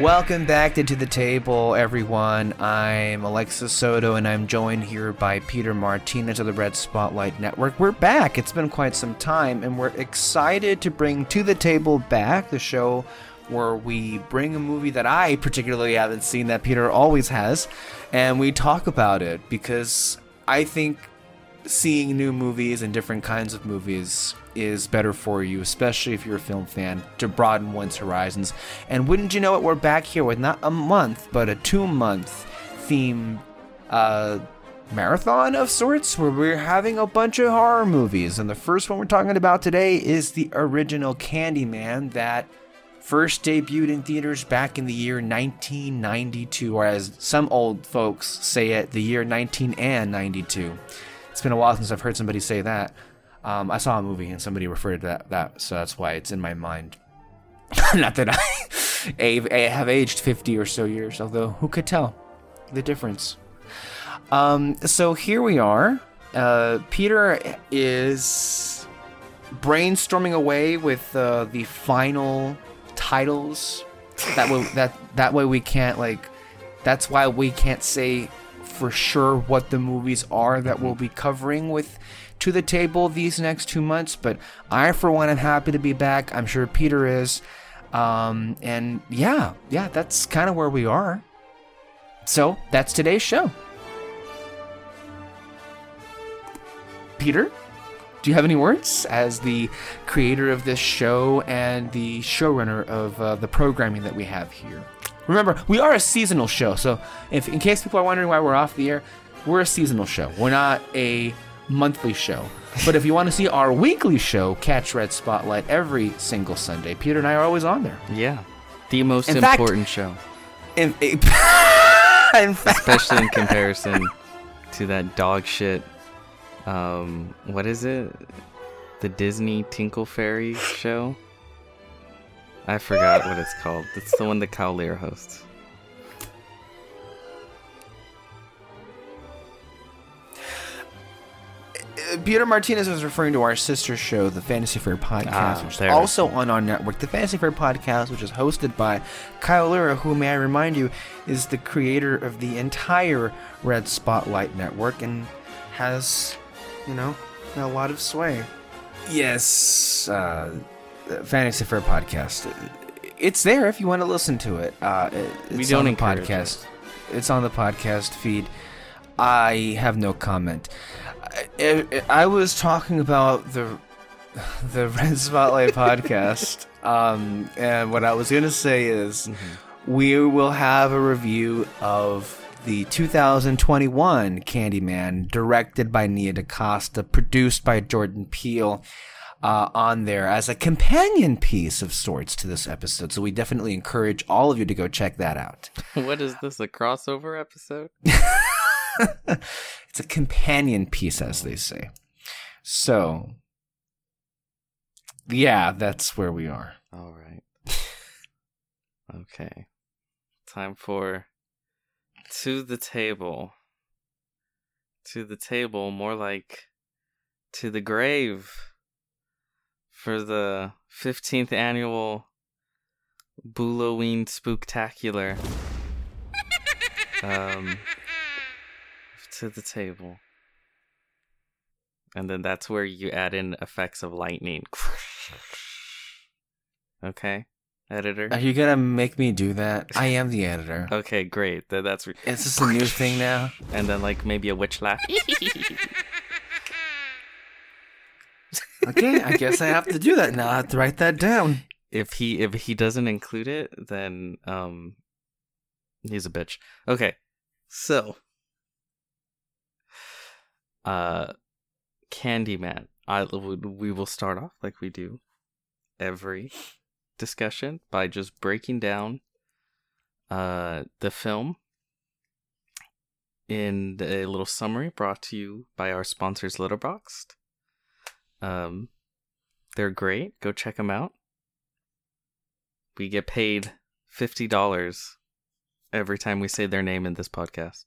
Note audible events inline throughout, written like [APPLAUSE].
Welcome back to To the Table, everyone. I'm Alexis Soto, and I'm joined here by Peter Martinez of the Red Spotlight Network. We're back. It's been quite some time, and we're excited to bring To the Table back, the show where we bring a movie that I particularly haven't seen that Peter always has, and we talk about it because I think seeing new movies and different kinds of movies is better for you, especially if you're a film fan, to broaden one's horizons. And wouldn't you know it, we're back here with not a month, but a two month theme uh, marathon of sorts where we're having a bunch of horror movies. And the first one we're talking about today is the original Candyman that first debuted in theaters back in the year 1992, or as some old folks say it, the year 1992. It's been a while since I've heard somebody say that. Um, I saw a movie and somebody referred to that, that, so that's why it's in my mind. [LAUGHS] Not that I [LAUGHS] have aged 50 or so years, although who could tell the difference? Um, so here we are. Uh, Peter is brainstorming away with uh, the final titles. That way, [LAUGHS] that that way we can't like. That's why we can't say for sure what the movies are that we'll be covering with to the table these next two months. But I, for one, am happy to be back. I'm sure Peter is. Um, and yeah, yeah, that's kind of where we are. So that's today's show. Peter, do you have any words as the creator of this show and the showrunner of uh, the programming that we have here? Remember, we are a seasonal show, so if in case people are wondering why we're off the air, we're a seasonal show. We're not a monthly show. But if you want to see our weekly show, Catch Red Spotlight, every single Sunday, Peter and I are always on there. Yeah. The most In fact- important show. In, [LAUGHS] in fact, Especially in comparison to that dog shit. Um, what is it? The Disney Tinkle Fairy show? I forgot what it's called. It's the one that Kyle Lear hosts. Peter Martinez was referring to our sister show, the Fantasy Fair Podcast, Ah, which is also on our network. The Fantasy Fair Podcast, which is hosted by Kyle Lura, who, may I remind you, is the creator of the entire Red Spotlight Network and has, you know, a lot of sway. Yes, uh, Fantasy Fair Podcast. It's there if you want to listen to it. Uh, it- We don't on the encourage podcast. It's on the podcast feed. I have no comment. I, I, I was talking about the the Red Spotlight [LAUGHS] podcast, um, and what I was gonna say is we will have a review of the 2021 Candyman, directed by Nia DaCosta, produced by Jordan Peele. Uh, on there as a companion piece of sorts to this episode. So we definitely encourage all of you to go check that out. [LAUGHS] what is this? A crossover episode? [LAUGHS] [LAUGHS] it's a companion piece, as they say. So, yeah, that's where we are. All right. Okay. Time for to the table. To the table, more like to the grave for the 15th annual Booloween Spooktacular. [LAUGHS] um, to the table. And then that's where you add in effects of lightning. [LAUGHS] Okay, editor. Are you gonna make me do that? I am the editor. [LAUGHS] Okay, great. Then that's re- Is this a new thing now? [LAUGHS] and then like maybe a witch laugh. Okay, I guess I have to do that now. I have to write that down. if he if he doesn't include it, then um he's a bitch. Okay. So uh Candyman. I we will start off like we do every discussion by just breaking down uh the film in a little summary brought to you by our sponsors Letterboxd. Um they're great. Go check them out we get paid fifty dollars every time we say their name in this podcast.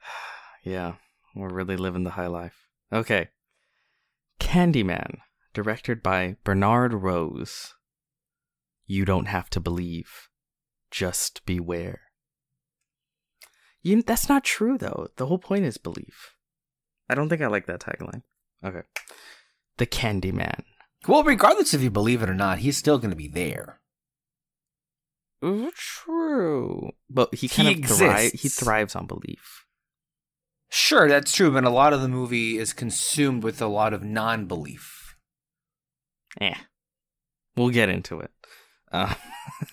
[SIGHS] yeah, we're really living the high life. Okay. Candyman, directed by Bernard Rose. You don't have to believe. Just beware. You, that's not true, though. The whole point is belief. I don't think I like that tagline. Okay. The Candyman. Well, regardless if you believe it or not, he's still going to be there. True. But he He kind of thrives. He thrives on belief. Sure, that's true, but a lot of the movie is consumed with a lot of non belief. Eh. We'll get into it. Uh, [LAUGHS]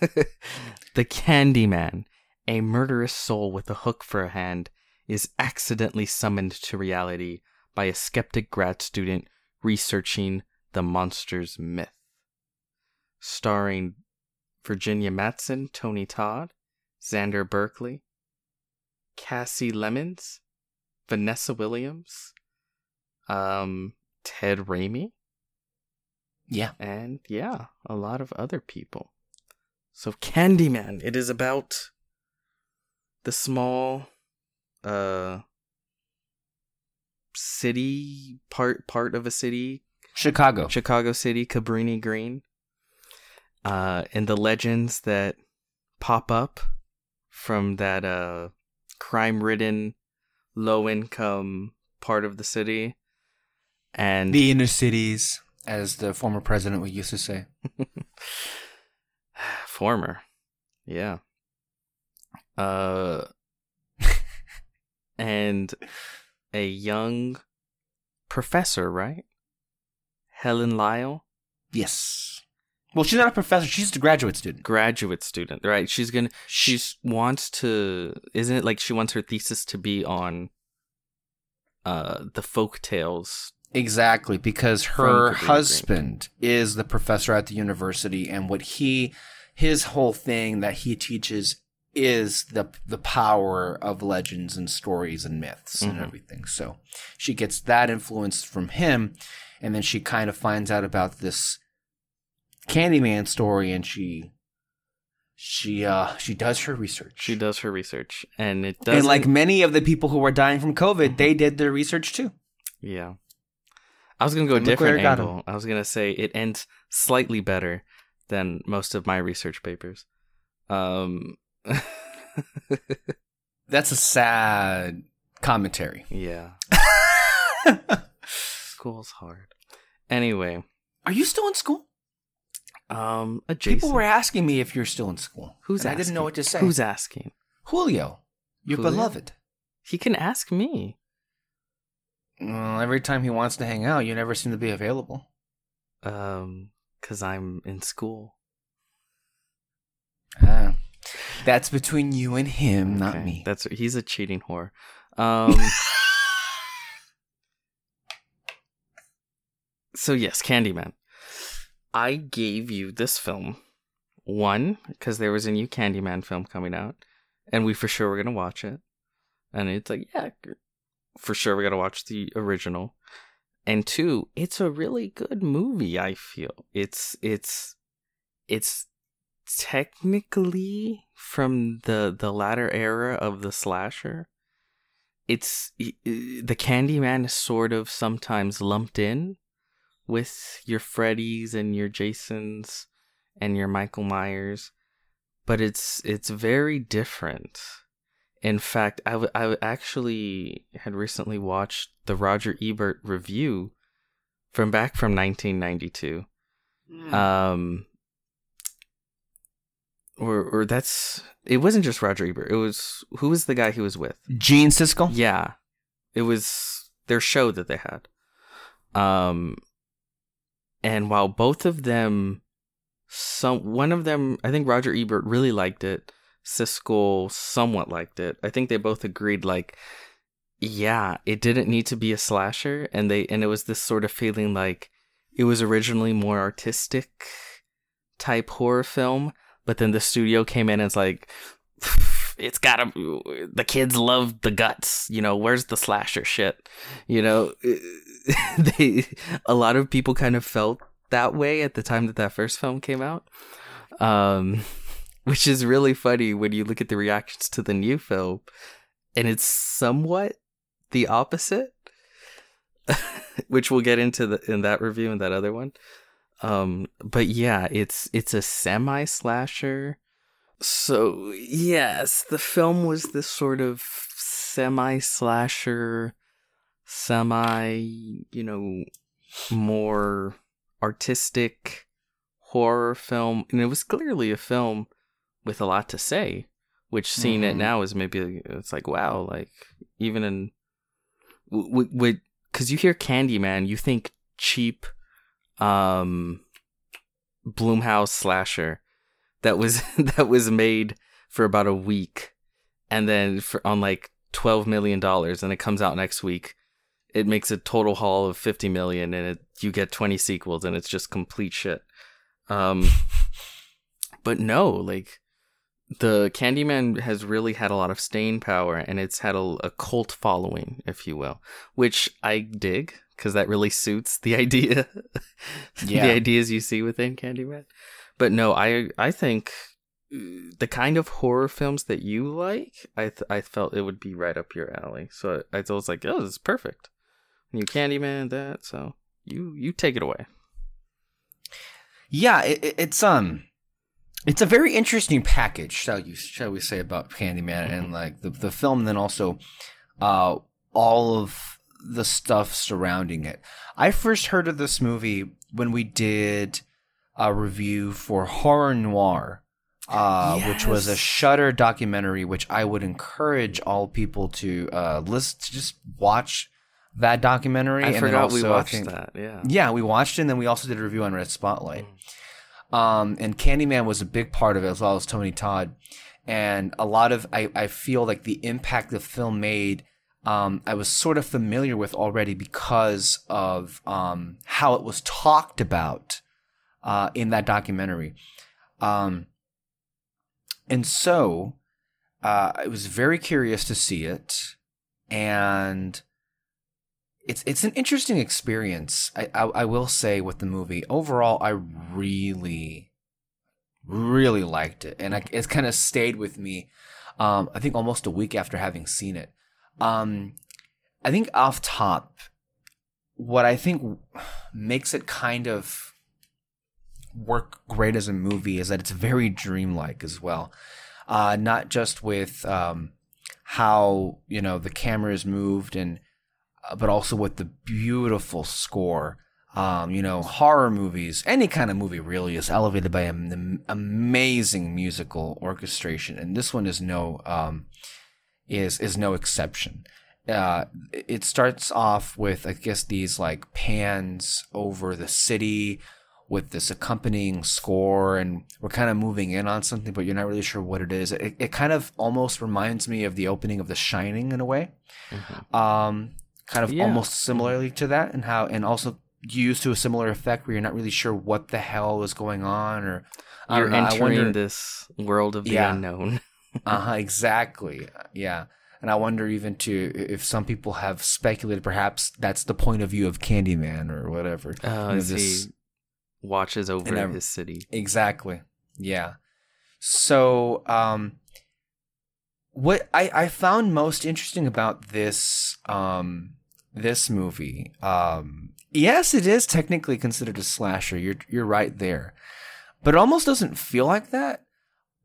the Candyman, a murderous soul with a hook for a hand, is accidentally summoned to reality by a skeptic grad student researching the monster's myth. Starring Virginia Madsen, Tony Todd, Xander Berkeley, Kasi Lemmons, Vanessa Williams, um, Ted Raimi, Yeah. and yeah, a lot of other people. So Candyman, it is about the small uh city part part of a city, Chicago. Chicago City, Cabrini Green. Uh and the legends that pop up from that uh crime-ridden low income part of the city. And The inner cities, as the former president would used to say. [SIGHS] Former. Yeah. Uh and a young professor, right? Helen Lyle, Yes. Well, she's not a professor, she's just a graduate student. graduate student, right? She's to She wants to isn't it like she wants her thesis to be on uh the folk tales. Exactly, because her husband is the professor at the university, and what he, his whole thing that he teaches is the the power of legends and stories and myths and Mhm. everything. So she gets that influence from him, and then she kind of finds out about this Candyman story, and she she uh she does her research. She does her research and it does and like many of the people who are dying from COVID, they did their research too. Yeah. I was going to go a And different angle. I was going to say it ends slightly better than most of my research papers. Um [LAUGHS] That's a sad commentary. yeah. [LAUGHS] School's hard. Anyway, Are you still in school? Um adjacent. People were asking me if you're still in school. Who's and I didn't know asking? what to say. Who's asking? Julio? Your Julio? beloved. He can ask me. Well, every time he wants to hang out, you never seem to be available. Um cuz I'm in school. Ah, that's between you and him, not me. That's he's a cheating whore. Um [LAUGHS] So yes, Candyman. I gave you this film one because there was a new Candyman film coming out, and we for sure were gonna watch it. And it's like, yeah, for sure we gotta watch the original. And two, it's a really good movie. I feel it's it's it's technically from the the latter era of the slasher. It's the Candyman is sort of sometimes lumped in with your Freddys and your Jasons and your Michael Myers, but it's it's very different. In fact, I, w- I w- actually had recently watched the Roger Ebert review from back from 1992. Um, or or that's it wasn't just Roger Ebert. It was who was the guy he was with? Gene Siskel? Yeah. It was their show that they had. Um and while both of them some one of them I think Roger Ebert really liked it, Siskel somewhat liked it. I think they both agreed like yeah, it didn't need to be a slasher. And they and it was this sort of feeling like it was originally more artistic type horror film, but then the studio came in and it's like it's gotta the kids love the guts you know where's the slasher shit? You know [LAUGHS] they a lot of people kind of felt that way at the time that that first film came out um [LAUGHS] which is really funny when you look at the reactions to the new film and it's somewhat the opposite [LAUGHS] which we'll get into the, in that review and that other one. Um but yeah it's it's a semi slasher So, yes, the film was this sort of semi slasher, semi, you know, more artistic horror film. And it was clearly a film with a lot to say, which seeing mm-hmm. it now is maybe, it's like, wow, like, even in, with, because you hear Candyman, you think cheap, um, Blumhouse slasher that was [LAUGHS] that was made for about a week, and then for on like twelve million dollars, and it comes out next week. It makes a total haul of fifty million, and it, you get twenty sequels, and it's just complete shit. Um, [LAUGHS] but no, like the Candyman has really had a lot of staying power, and it's had a, a cult following, if you will, which I dig because that really suits the [LAUGHS] idea, yeah. the ideas you see within Candyman. But no, I I think uh, the kind of horror films that you like, I th- I felt it would be right up your alley. So I, I was like, oh, this is perfect. New Candyman, that. So you you take it away. Yeah, it, it's um, it's a very interesting package, shall you shall we say about Candyman and like the the film, and then also, uh, all of the stuff surrounding it. I first heard of this movie when we did a review for Horror Noire, uh, yes. which was a Shudder documentary, which I would encourage all people to uh, list, to just watch that documentary. I and forgot also, we watched think, that. Yeah, yeah, we watched it, and then we also did a review on Red Spotlight. Mm. Um, and Candyman was a big part of it, as well as Tony Todd. And a lot of I, I feel like the impact the film made um, I was sort of familiar with already because of um, how it was talked about uh, in that documentary. Um, and so uh, I was very curious to see it, and it's it's an interesting experience. I, I, I will say with the movie overall, I really really liked it, and I, it's kind of stayed with me. Um, I think almost a week after having seen it. Um, I think off top, what I think makes it kind of work great as a movie is that it's very dreamlike as well. Uh, not just with um, how you know the camera is moved and uh, but also with the beautiful score. Um, you know, horror movies, any kind of movie really is elevated by an amazing musical orchestration, and this one is no um, is is no exception. Uh, it starts off with I guess these like pans over the city with this accompanying score and we're kind of moving in on something but you're not really sure what it is it, it kind of almost reminds me of the opening of the shining in a way mm-hmm. um, kind of yeah. almost similarly to that and how and also used to a similar effect where you're not really sure what the hell is going on or you're know, entering wonder, this world of the yeah. unknown [LAUGHS] uh-huh exactly yeah and I wonder even to if some people have speculated perhaps that's the point of view of Candyman or whatever. Oh, you know, this, watches over I, his city. Exactly. Yeah. So, um, what I, I found most interesting about this um, this movie, um, yes, it is technically considered a slasher. You're you're right there, but it almost doesn't feel like that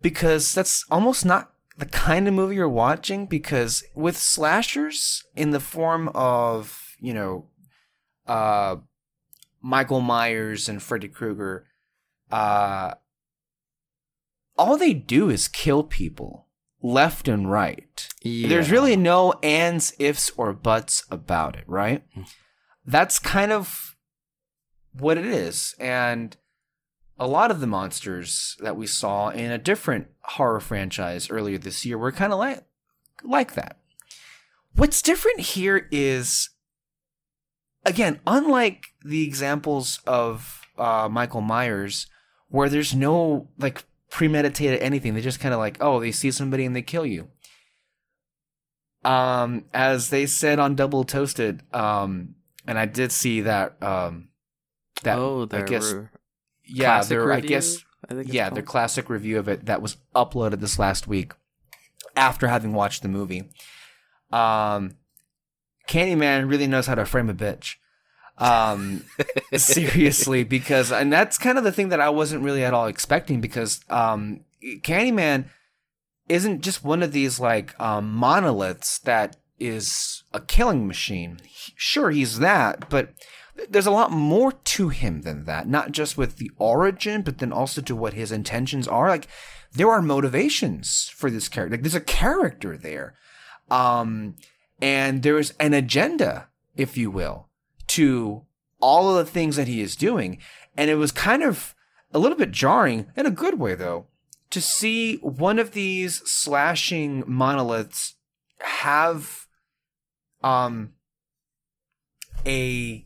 because that's almost not the kind of movie you're watching. Because with slashers in the form of you know, uh, Michael Myers and Freddy Krueger, uh, all they do is kill people left and right. Yeah. There's really no ands, ifs, or buts about it, right? Hmm. That's kind of what it is. And a lot of the monsters that we saw in a different horror franchise earlier this year were kind of like like that. What's different here is again, unlike the examples of uh, Michael Myers, where there's no like premeditated anything, they just kind of like, oh, they see somebody and they kill you. Um, as they said on Double Toasted, um, and I did see that. Um, that oh, I guess, yeah, there. I guess, I yeah, called. their classic review of it that was uploaded this last week after having watched the movie. Um, Candyman really knows how to frame a bitch. Um, [LAUGHS] seriously, because and that's kind of the thing that I wasn't really at all expecting because um, Candyman isn't just one of these like um, monoliths that is a killing machine. Sure, he's that, but there's a lot more to him than that. Not just with the origin, but then also to what his intentions are. Like there are motivations for this character. Like there's a character there, um, and there's an agenda, if you will to all of the things that he is doing. And it was kind of a little bit jarring, in a good way though, to see one of these slashing monoliths have um a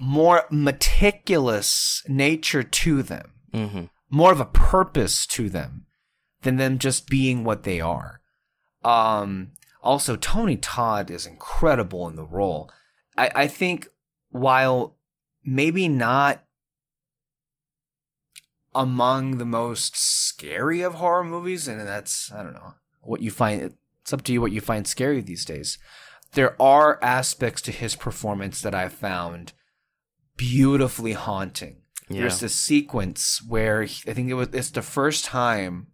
more meticulous nature to them, Mm-hmm. more of a purpose to them than them just being what they are. Um, also, Tony Todd is incredible in the role. I, I think while maybe not among the most scary of horror movies, and that's, I don't know, what you find, it's up to you what you find scary these days. There are aspects to his performance that I found beautifully haunting. Yeah. There's this sequence where he- I think it was it's the first time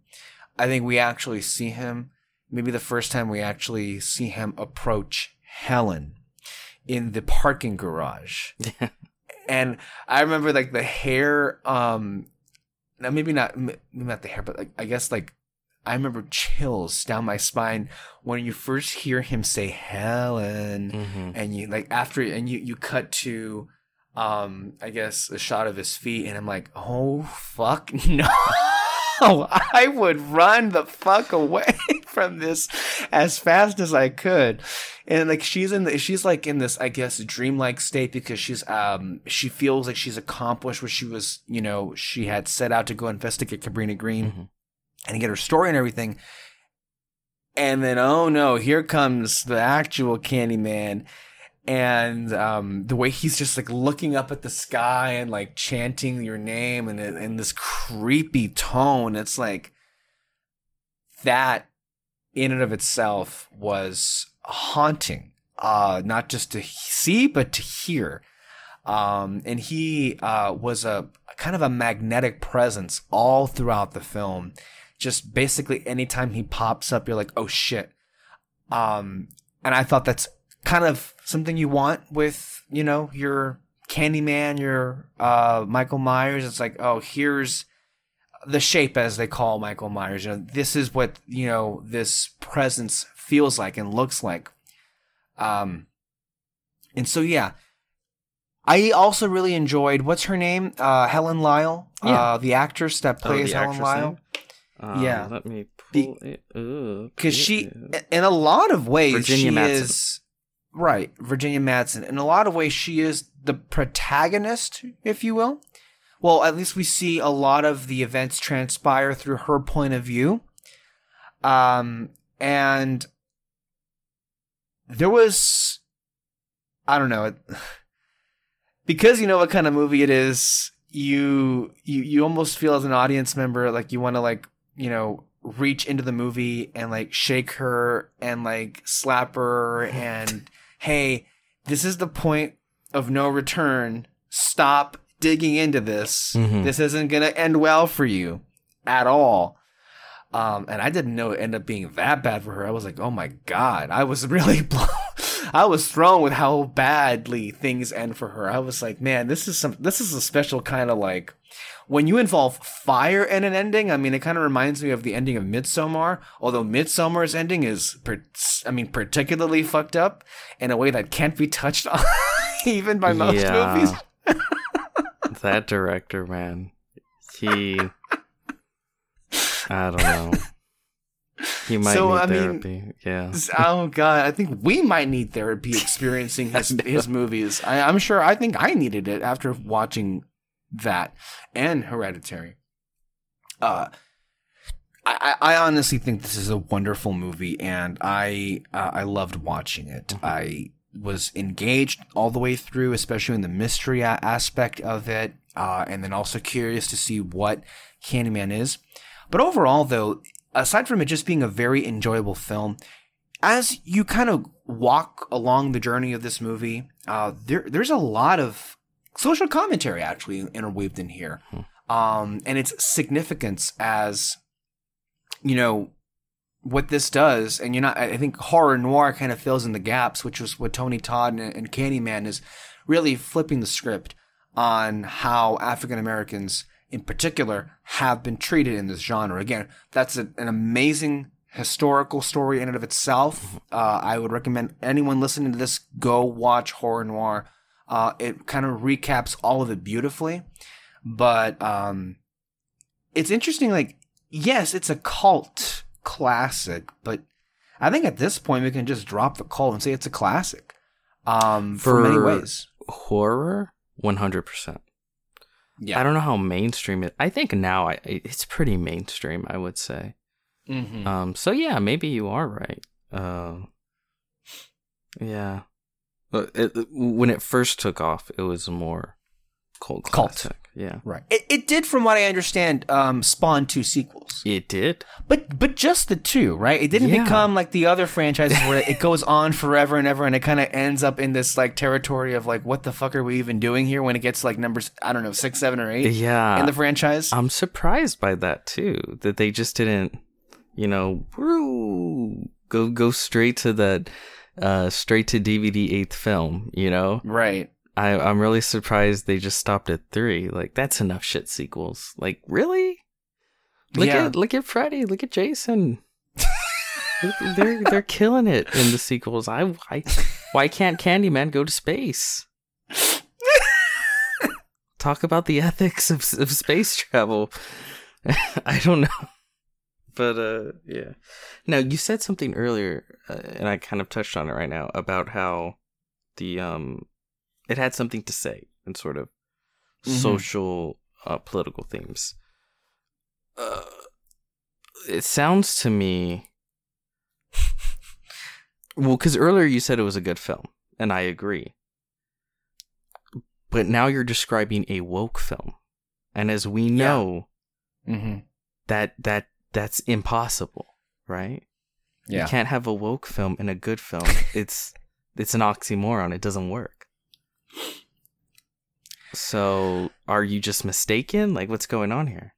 I think we actually see him, maybe the first time we actually see him approach Helen in the parking garage. and I remember like the hair um now maybe not maybe not the hair but like I guess like I remember chills down my spine when you first hear him say Helen hmm and you like after and you you cut to um i guess a shot of his feet and i'm like oh fuck [LAUGHS] no. I would run the fuck away from this as fast as i could. And like she's in the she's like in this i guess dreamlike state because she's um she feels like she's accomplished what she was you know she had set out to go investigate Cabrini Green Mhm. and get her story and everything. And then oh no here comes the actual candyman. And um, the way he's just like looking up at the sky and like chanting your name and in this creepy tone it's like that in and of itself was haunting uh not just to see but to hear. Um and he uh was a kind of a magnetic presence all throughout the film. Just basically anytime he pops up you're like oh shit. Um and i thought that's kind of something you want with you know your candyman your uh michael myers. It's like oh here's the shape as they call michael myers you know this is what you know this presence feels like and looks like um and so yeah i also really enjoyed what's her name uh helen lyle Yeah. uh the actress that Oh, plays the helen lyle? Um, Yeah. Let me Be- pull it up. because she in a lot of ways Virginia she Madsen. is right virginia madsen in a lot of ways she is the protagonist if you will well at least we see a lot of the events transpire through her point of view. Um and there was i don't know it [SIGHS] because you know what kind of movie it is you you you almost feel as an audience member like you want to like you know reach into the movie and like shake her and like slap her and hey this is the point of no return. Stop digging into this Mhm. this isn't gonna end well for you at all um and i didn't know it ended up being that bad for her i was like oh my god i was [LAUGHS] really blown I was thrown with how badly things end for her. I was like, man, this is some this is a special kind of like when you involve fire in an ending. I mean, it kind of reminds me of the ending of Midsommar. Although Midsommar's ending is, per- I mean, particularly fucked up in a way that can't be touched [LAUGHS] on even by most Yeah. movies. [LAUGHS] that director, man, he. I don't know. He might So, need I mean, therapy. yeah. Oh god, I think we might need therapy experiencing his [LAUGHS] his movies. I, I'm sure. I think I needed it after watching that and Hereditary. Uh, I, I honestly think this is a wonderful movie, and I uh, I loved watching it. Mhm. I was engaged all the way through, especially in the mystery aspect of it, uh, and then also curious to see what Candyman is. But overall, though, aside from it just being a very enjoyable film, as you kind of walk along the journey of this movie, uh, there there's a lot of social commentary actually interweaved in here, um, and its significance as you know what this does, and you're not. I think horror noire kind of fills in the gaps, which was what Tony Todd and, and Candyman is really flipping the script on how African Americans in particular have been treated in this genre. Again, that's a, an amazing historical story in and of itself. Uh, I would recommend anyone listening to this go watch Horror Noire. Uh, it kind of recaps all of it beautifully, but um, it's interesting. Like, yes, it's a cult classic, but I think at this point we can just drop the cult and say it's a classic. Um, for, for many ways, horror, one hundred percent. Yeah, I don't know how mainstream it. I think now I, it's pretty mainstream. I would say. Mm-hmm. Um. So yeah, maybe you are right. Uh, yeah. It, when it first took off, it was more cult classic. Cult. Yeah. Right. It, it did, from what I understand, um, spawn two sequels. It did. But but just the two, right? It didn't yeah. become like the other franchises where it goes on forever and ever, and it kind of ends up in this like territory of like, what the fuck are we even doing here? When it gets like numbers, I don't know, six, seven, or eight. Yeah. In the franchise, I'm surprised by that too. That they just didn't you know, go go straight to that uh straight to DVD eighth film, you know? Right. I, I'm really surprised they just stopped at three. Like that's enough shit sequels. Like really? Look yeah. at look at Freddy. Look at Jason. they're they're killing it in the sequels. I why why can't Candyman go to space? Talk about the ethics of of space travel. [LAUGHS] I don't know but uh yeah now you said something earlier uh, and i kind of touched on it right now about how the um it had something to say and sort of mm-hmm. social uh, political themes uh it sounds to me [LAUGHS] well because earlier you said it was a good film and i agree but now you're describing a woke film and as we know yeah. mm-hmm. that that that's impossible, right? Yeah. You can't have a woke film and a good film. [LAUGHS] it's it's an oxymoron. It doesn't work. So, are you just mistaken? Like what's going on here?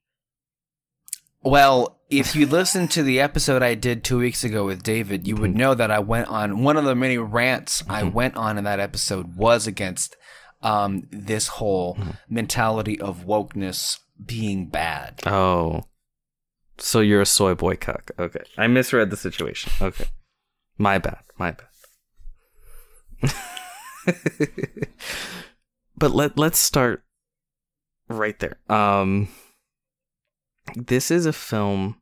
Well, if you listen to the episode I did 2 weeks ago with David, you would mm-hmm. know that I went on one of the many rants mm-hmm. I went on in that episode was against um, this whole mm-hmm. mentality of wokeness being bad. Oh. So you're a soy boy cuck. Okay. I misread the situation. Okay. My bad. My bad. [LAUGHS] [LAUGHS] but let let's start right there. Um this is a film,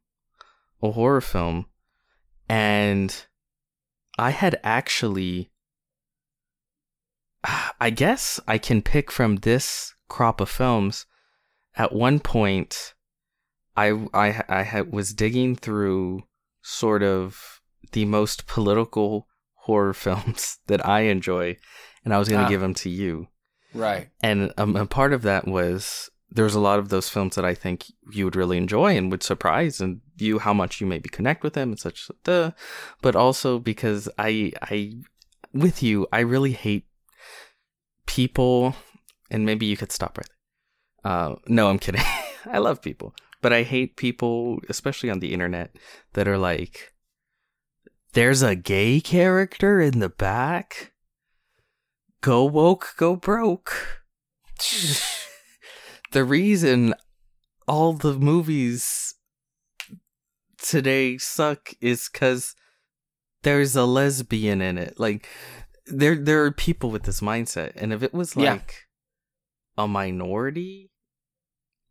a horror film, and I had actually I guess I can pick from this crop of films at one point I I I had, was digging through sort of the most political horror [LAUGHS] films that I enjoy, and I was going to ah. give them to you. Right. And um, a part of that was there's a lot of those films that I think you would really enjoy and would surprise and you how much you maybe connect with them and such. Duh. But also because I I with you I really hate people, and maybe you could stop right. There. Uh, no, I'm kidding. [LAUGHS] I love people, but I hate people, especially on the internet, that are like, there's a gay character in the back. Go woke, go broke. [LAUGHS] the reason all the movies today suck is because there's a lesbian in it. Like, there there are people with this mindset, and if it was like yeah. a minority,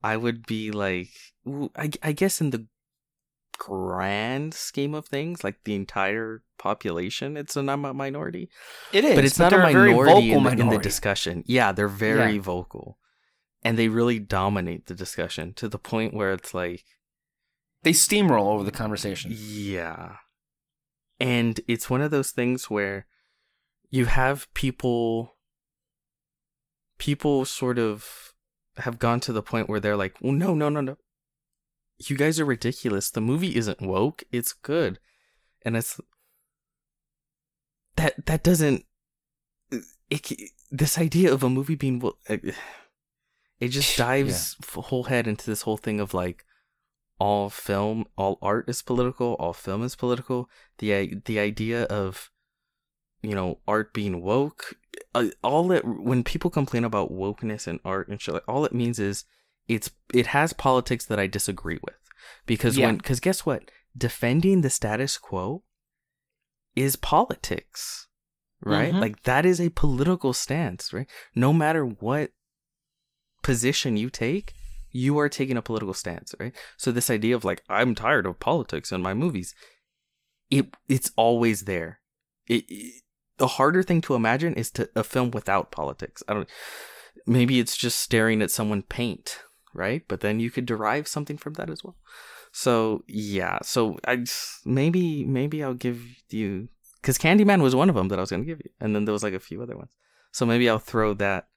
I would be like, I, I guess in the grand scheme of things, like the entire population, it's a minority. It is, but it's but not a minority, in, minority. in, the discussion. Yeah, they're very yeah. vocal, and they really dominate the discussion to the point where it's like they steamroll over the conversation. Yeah, and it's one of those things where you have people, people sort of have gone to the point where they're like, well, no, no, no, no. You guys are ridiculous. The movie isn't woke. It's good. And it's that that doesn't it, this idea of a movie being [SIGHS] it just dives yeah. whole head into this whole thing of like all film all art is political all film is political the the idea of you know art being woke uh, all it when people complain about wokeness and art and shit like all it means is it's it has politics that I disagree with. Because yeah. when because guess what? Defending the status quo is politics right? Mm-hmm. like that is a political stance right? No matter what position you take you are taking a political stance right? So this idea of like i'm tired of politics in my movies it it's always there. It, it the harder thing to imagine is to a film without politics. I don't maybe it's just staring at someone paint right but then you could derive something from that as well so yeah, so I maybe maybe I'll give you because Candyman was one of them that I was gonna give you, and then there was like a few other ones. So maybe I'll throw that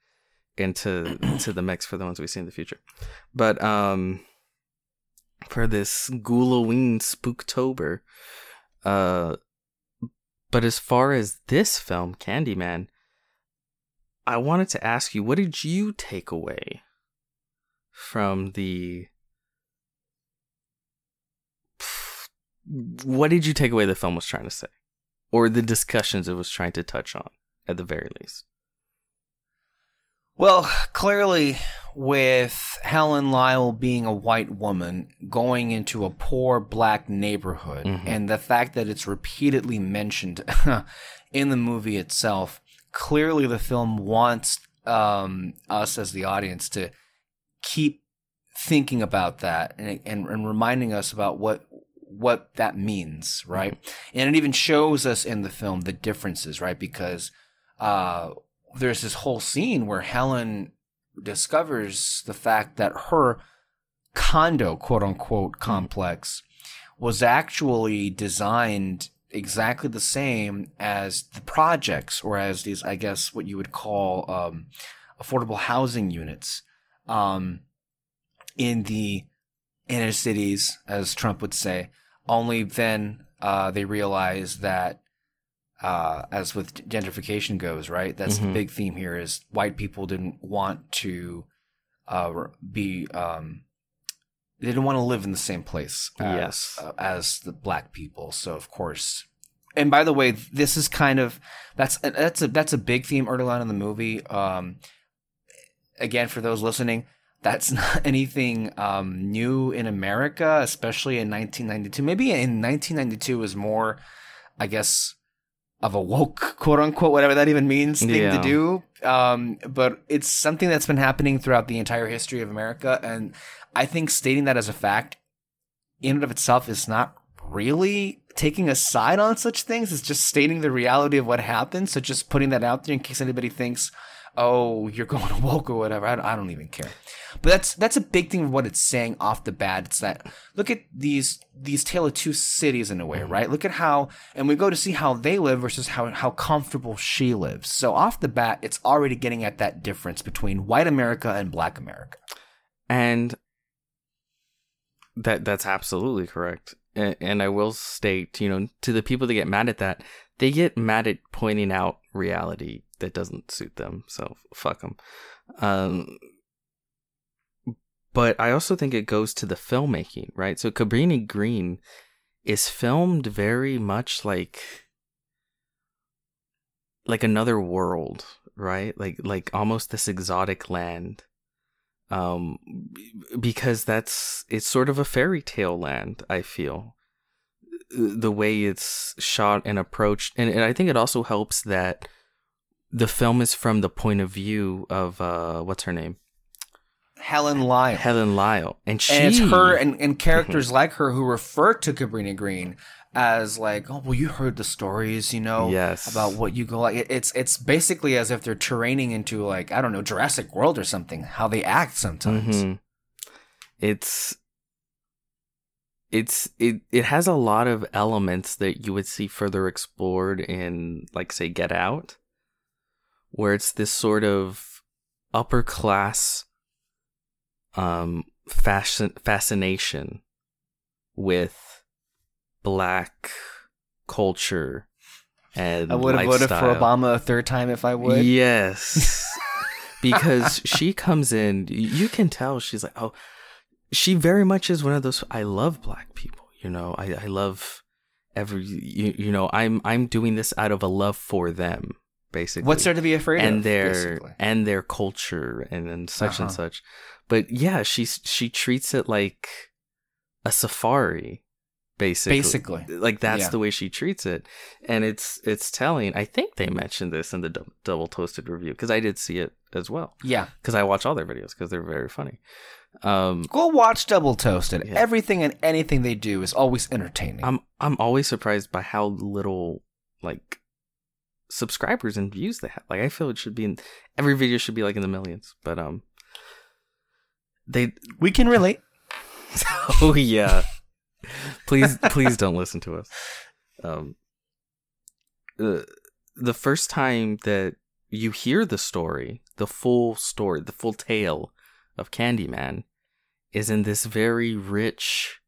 into [CLEARS THROAT] into the mix for the ones we see in the future. But um, for this Ghoulieween Spooktober, uh, but as far as this film, Candyman, I wanted to ask you, what did you take away from the what did you take away the film was trying to say or the discussions it was trying to touch on at the very least well clearly with helen lyle being a white woman going into a poor black neighborhood mm-hmm. and the fact that it's repeatedly mentioned [LAUGHS] in the movie itself clearly the film wants um, us as the audience to keep thinking about that and, and, and reminding us about what what that means, right? Mm-hmm. And it even shows us in the film the differences, right? Because uh, there's this whole scene where Helen discovers the fact that her condo, quote unquote, mm-hmm. complex was actually designed exactly the same as the projects or as these, I guess, what you would call um, affordable housing units um, in the inner cities, as Trump would say. Only then uh, they realize that, uh, as with gentrification goes, right? That's mm-hmm. the big theme here: is white people didn't want to uh, be, um, they didn't want to live in the same place as, yes. Uh, as the black people. So of course, and by the way, this is kind of that's that's a that's a big theme early on in the movie. Um, again, for those listening, that's [LAUGHS] not anything um, new in America, especially in 1992. Maybe in 1992 was more, I guess, of a woke, [LAUGHS] quote unquote, whatever that even means, thing yeah. to do. Um, but it's something that's been happening throughout the entire history of America. And I think stating that as a fact in and of itself is not really taking a side on such things. It's just stating the reality of what happened. So just putting that out there in case anybody thinks, oh, you're going to woke or whatever. I don't, I don't even care. But that's that's a big thing of what it's saying off the bat. It's that look at these these tale of two cities in a way, right? Look at how and we go to see how they live versus how how comfortable she lives. So off the bat, it's already getting at that difference between white America and black America. And that that's absolutely correct. And, and I will state, you know, to the people that get mad at that, they get mad at pointing out reality that doesn't suit them. So fuck them. Um, but I also think it goes to the filmmaking, right? So Cabrini Green is filmed very much like like another world, right? Like like almost this exotic land. Um because that's it's sort of a fairy tale land, I feel. The way it's shot and approached and, and I think it also helps that the film is from the point of view of uh what's her name? Helen Lyle. Helen Lyle. And she And it's her and, and characters like her who refer to Cabrini Green as like, oh well you heard the stories, you know, yes. about what you go like it's it's basically as if they're terraining into like, I don't know, Jurassic World or something, how they act sometimes. Mm-hmm. It's it's it it has a lot of elements that you would see further explored in like say Get Out where it's this sort of upper class um fashion fascination with black culture and I would have voted for. Obama a third time if I would. Yes. [LAUGHS] because she comes in, you can tell she's like, oh, she very much is one of those. I love black people. You know, I, I love every, you, you know, I'm, I'm doing this out of a love for them, basically. What's there to be afraid and of? their, basically? and their culture and, and such and Uh-huh. such. But yeah, she's, she treats it like a safari, basically Basically. like that's Yeah. the way she treats it and it's it's telling i think they mentioned this in the dou- double toasted review because i did see it as well Yeah. because i watch all their videos because they're very funny um Go watch Double Toasted. Yeah. Everything and anything they do is always entertaining. i'm i'm always surprised by how little like subscribers and views they have. Like i feel it should be in every video should be like in the millions but um they we can relate. [LAUGHS] oh yeah. Please please don't listen to us. Um uh, the first time that you hear the story the full story the full tale of candyman is in this very rich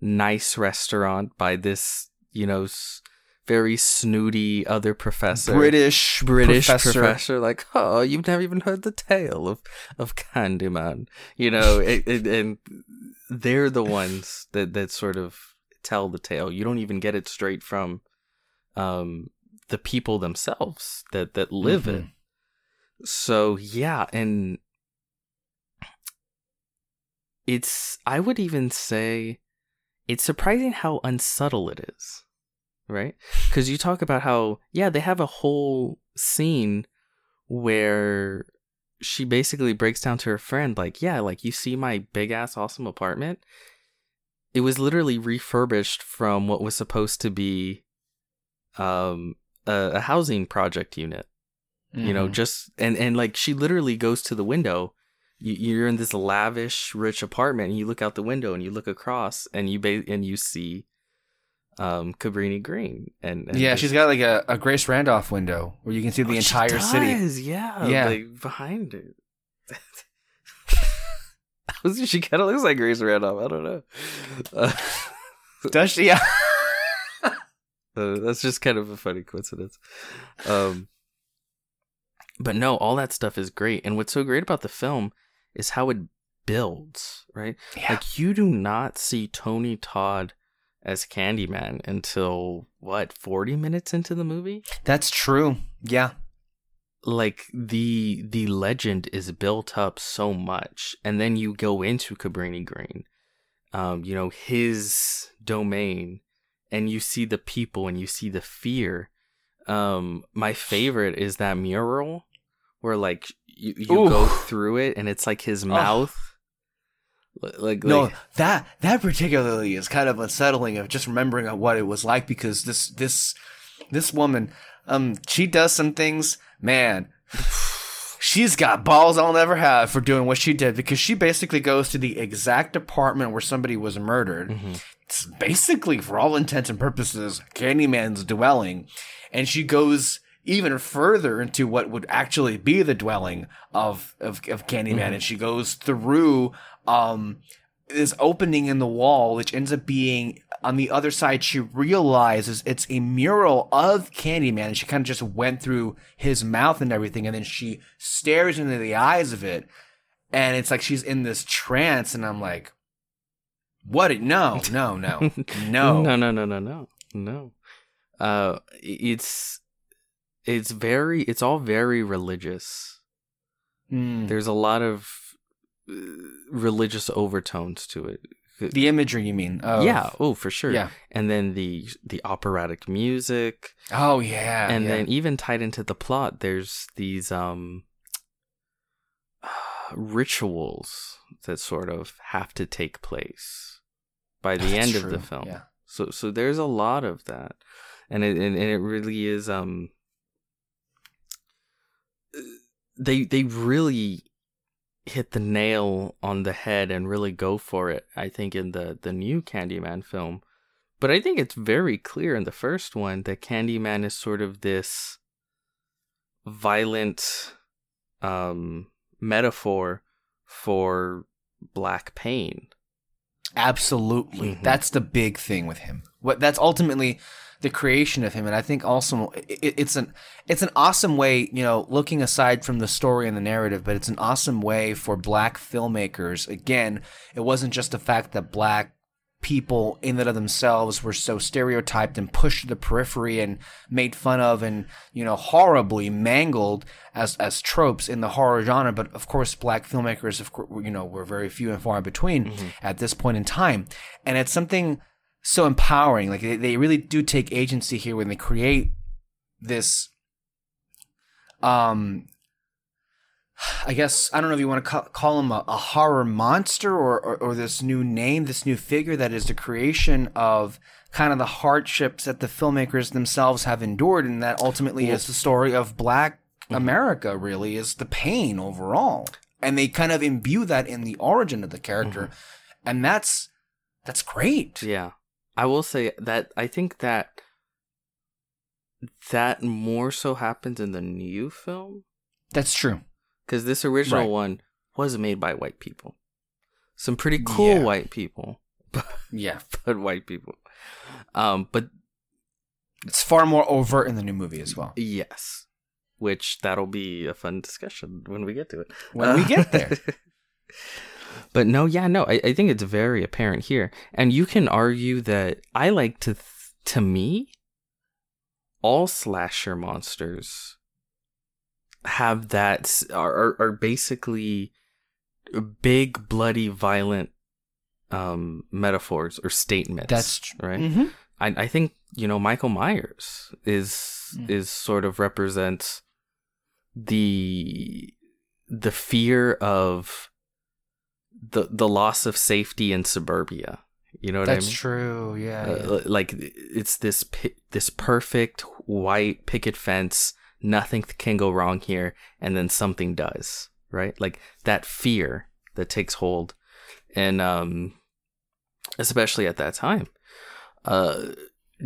nice restaurant by this you know s- very snooty other professor British British professor. professor. like, oh, you've never even heard the tale of of Candyman, you know, [LAUGHS] it, it, and they're the ones that that sort of tell the tale. You don't even get it straight from um the people themselves that that live it. So yeah, and it's I would even say it's surprising how unsubtle it is. Right? Cuz you talk about how yeah, they have a whole scene where she basically breaks down to her friend like, "Yeah, like you see my big ass awesome apartment? It was literally refurbished from what was supposed to be um a, a housing project unit you know Mhm. just and and like she literally goes to the window you, you're in this lavish rich apartment and you look out the window and you look across and you ba- and you see um cabrini green and, and yeah, she's got like a, a Grace Randolph window where you can see the Oh, entire city. does, yeah Yeah. like behind it [LAUGHS] she kind of looks like grace randolph i don't know uh, [LAUGHS] Does she? Yeah. [LAUGHS] Uh, that's just kind of a funny coincidence. Um, but no, all that stuff is great. And what's so great about the film is how it builds, right? yeah. Like, you do not see Tony Todd as Candyman until what, 40 minutes into the movie? That's true. Yeah. Like, the the legend is built up so much. And then you go into Cabrini Green, um, you know, his domain and you see the people and you see the fear. Um, my favorite is that mural where like you, you go through it and it's like his mouth. Li- Like, No, like that that particularly is kind of unsettling of just remembering what it was like because this this this woman, um, she does some things, man. [SIGHS] She's got balls I'll never have for doing what she did because she basically goes to the exact apartment where somebody was murdered. Mhm. It's basically, for all intents and purposes, Candyman's dwelling, and she goes even further into what would actually be the dwelling of of, of Candyman, and she goes through um this opening in the wall, which ends up being on the other side. She realizes it's a mural of Candyman, and she kind of just went through his mouth and everything, and then she stares into the eyes of it, and it's like she's in this trance, and I'm like. What? No, no, no, [LAUGHS] no. no, no, no, no, no, no. Uh, it's it's very it's all very religious. Mm. There's a lot of religious overtones to it. The imagery, you mean? Of, yeah, oh for sure. Yeah. and then the the operatic music, Oh yeah. and yeah. then even tied into the plot, there's these um [SIGHS] rituals that sort of have to take place by the That's end of the film. Yeah. So so there's a lot of that, and it and, and it really is um. They they really hit the nail on the head and really go for it. I think in the the new Candyman film, but I think it's very clear in the first one that Candyman is sort of this violent um metaphor for black pain. Absolutely. Mhm. That's the big thing with him. What that's ultimately the creation of him, and I think also it, it's an it's an awesome way, you know, looking aside from the story and the narrative, but it's an awesome way for black filmmakers. Again, it wasn't just the fact that black people in and of themselves were so stereotyped and pushed to the periphery and made fun of and you know horribly mangled as as tropes in the horror genre but of course black filmmakers of course you know were very few and far between mm-hmm. at this point in time and it's something so empowering like they, they really do take agency here when they create this um I guess I don't know if you want to call, call him a, a horror monster or, or, or this new name, this new figure that is the creation of kind of the hardships that the filmmakers themselves have endured, and that ultimately is the story of Black mm-hmm. America. Really, is the pain overall, and they kind of imbue that in the origin of the character, mm-hmm. and that's that's great. Yeah, I will say that I think that that more so happens in the new film. That's true because this original right. one was made by white people, some pretty cool yeah. white people. [LAUGHS] yeah, but white people. Um, but it's far more overt in the new movie as well. Yes, which that'll be a fun discussion when we get to it. When uh, we get there. [LAUGHS] but no, yeah, no, I, I think it's very apparent here, and you can argue that I like to, th- to me, all slasher monsters have that are are basically big bloody violent um metaphors or statements that's true. right mm-hmm. I, I think you know michael myers is mm. is sort of represents the the fear of the the loss of safety in suburbia. You know what that's I mean? That's true. Yeah, uh, yeah. like it's this this perfect white picket fence. Nothing can go wrong here. And then something does right? Like that fear that takes hold. And um especially at that time uh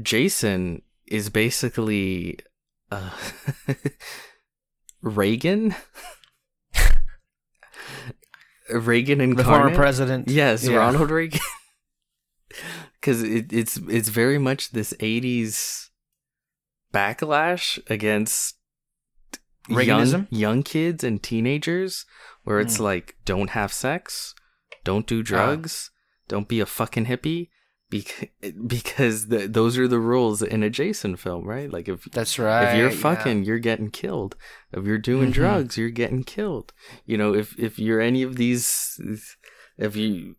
jason is basically uh [LAUGHS] reagan [LAUGHS] reagan and the former president yes yeah. ronald reagan [LAUGHS] because it, it's it's very much this 80s backlash against young, young kids and teenagers where it's mm. like don't have sex, don't do ah. drugs, uh. don't be a fucking hippie because [LAUGHS] because the, those are the rules in a Jason film, right? Like if that's right, if you're fucking, yeah. you're getting killed. If you're doing mm-hmm. drugs, you're getting killed. You know, if if you're any of these, if you,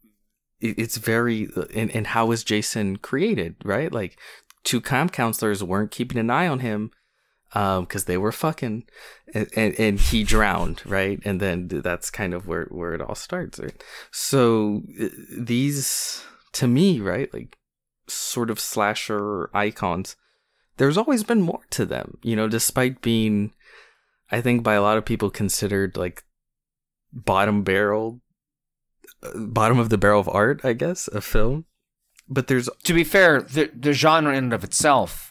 it's very and and how was Jason created, right? Like two camp counselors weren't keeping an eye on him um because they were fucking and, and, and he drowned right and then that's kind of where where it all starts right so uh, these to me right like sort of slasher icons there's always been more to them you know despite being i think by a lot of people considered like bottom barrel uh, bottom of the barrel of art i guess a film but there's to be fair the, the genre in and of itself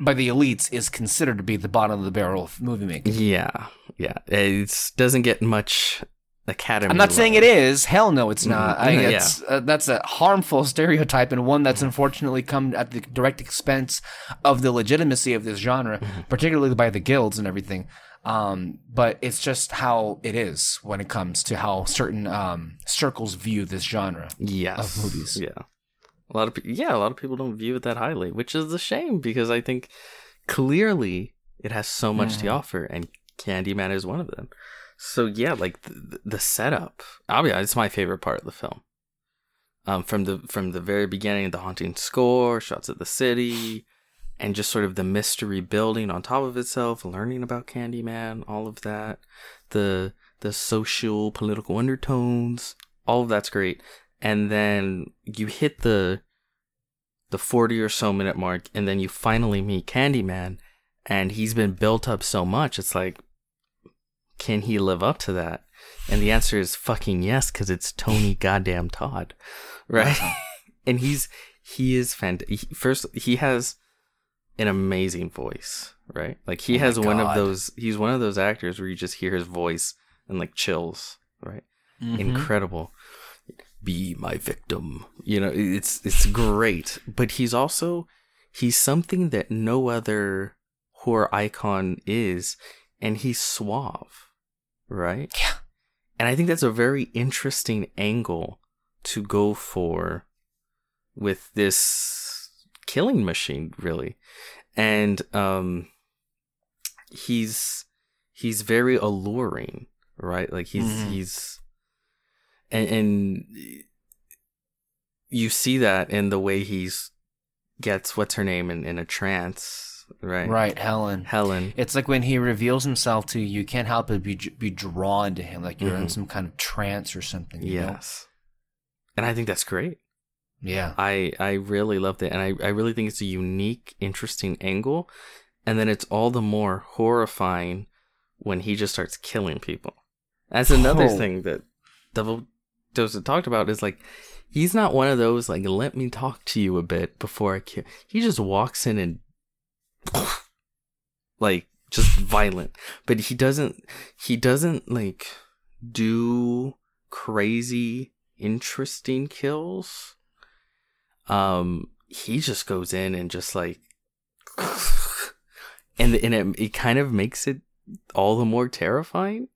by the elites is considered to be the bottom of the barrel of movie making. Yeah, yeah. It doesn't get much academy. I'm not saying it is. Hell no, it's not. Mm-hmm. I, it's, yeah. uh, that's a harmful [LAUGHS] stereotype and one that's unfortunately come at the direct expense of the legitimacy of this genre, mm-hmm. particularly by the guilds and everything. Um, but it's just how it is when it comes to how certain um, circles view this genre yes. of movies. Yeah. A lot of people, yeah, a lot of people don't view it that highly, which is a shame because I think clearly it has so much mm. to offer, and Candyman is one of them. So yeah, like the, the setup, I'll be honest, it's my favorite part of the film. Um, from the from the very beginning, the haunting score, shots of the city, and just sort of the mystery building on top of itself, learning about Candyman, all of that, the the social political undertones, all of that's great and then you hit the the 40 or so minute mark and then you finally meet Candyman and he's been built up so much it's like can he live up to that? And the answer is fucking yes cuz it's Tony goddamn Todd. Right? [LAUGHS] And he's he is fantastic first he has an amazing voice right? Like he oh has one of those he's one of those actors where you just hear his voice and like chills right? Mm-hmm. incredible. Be my victim. You know, it's it's great, but he's also he's something that no other horror icon is, and he's suave, right? Yeah. And I think that's a very interesting angle to go for with this killing machine, really. And um he's he's very alluring, right? Like he's Mhm. he's and, and you see that in the way he's gets what's her name in, in a trance, right? Right, Helen. Helen. It's like when he reveals himself to you, you can't help but be be drawn to him, like you're in Mhm. some kind of trance or something. you know? Yes. And I think that's great. Yeah. I I really loved it, and I I really think it's a unique, interesting angle, and then it's all the more horrifying when he just starts killing people. That's another Oh. thing that Double Toasted talked about is like he's not one of those like let me talk to you a bit before I kill. He just walks in and [LAUGHS] like just violent, but he doesn't he doesn't like do crazy interesting kills. Um he just goes in and just like [LAUGHS] and and it, it kind of makes it all the more terrifying.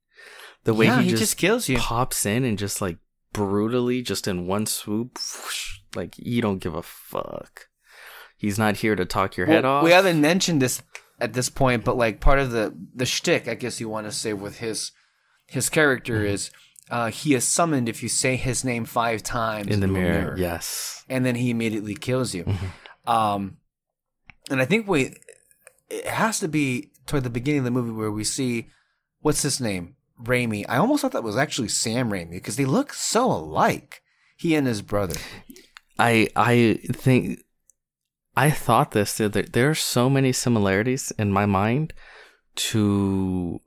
The way yeah, he, he just, just kills you. pops in and just like brutally just in one swoop whoosh, [LAUGHS] like you don't give a fuck he's not here to talk your head off We haven't mentioned this at this point, but like part of the the shtick, I guess you want to say, with his his character Mm-hmm. is uh, he is summoned if you say his name five times in the a mirror, yes and then he immediately kills you. Mhm. Um, and I think we it has to be toward the beginning of the movie where we see what's his name, Raimi. I almost thought that was actually Sam Raimi because they look so alike. He and his brother. I I think I thought this that there, there are so many similarities in my mind to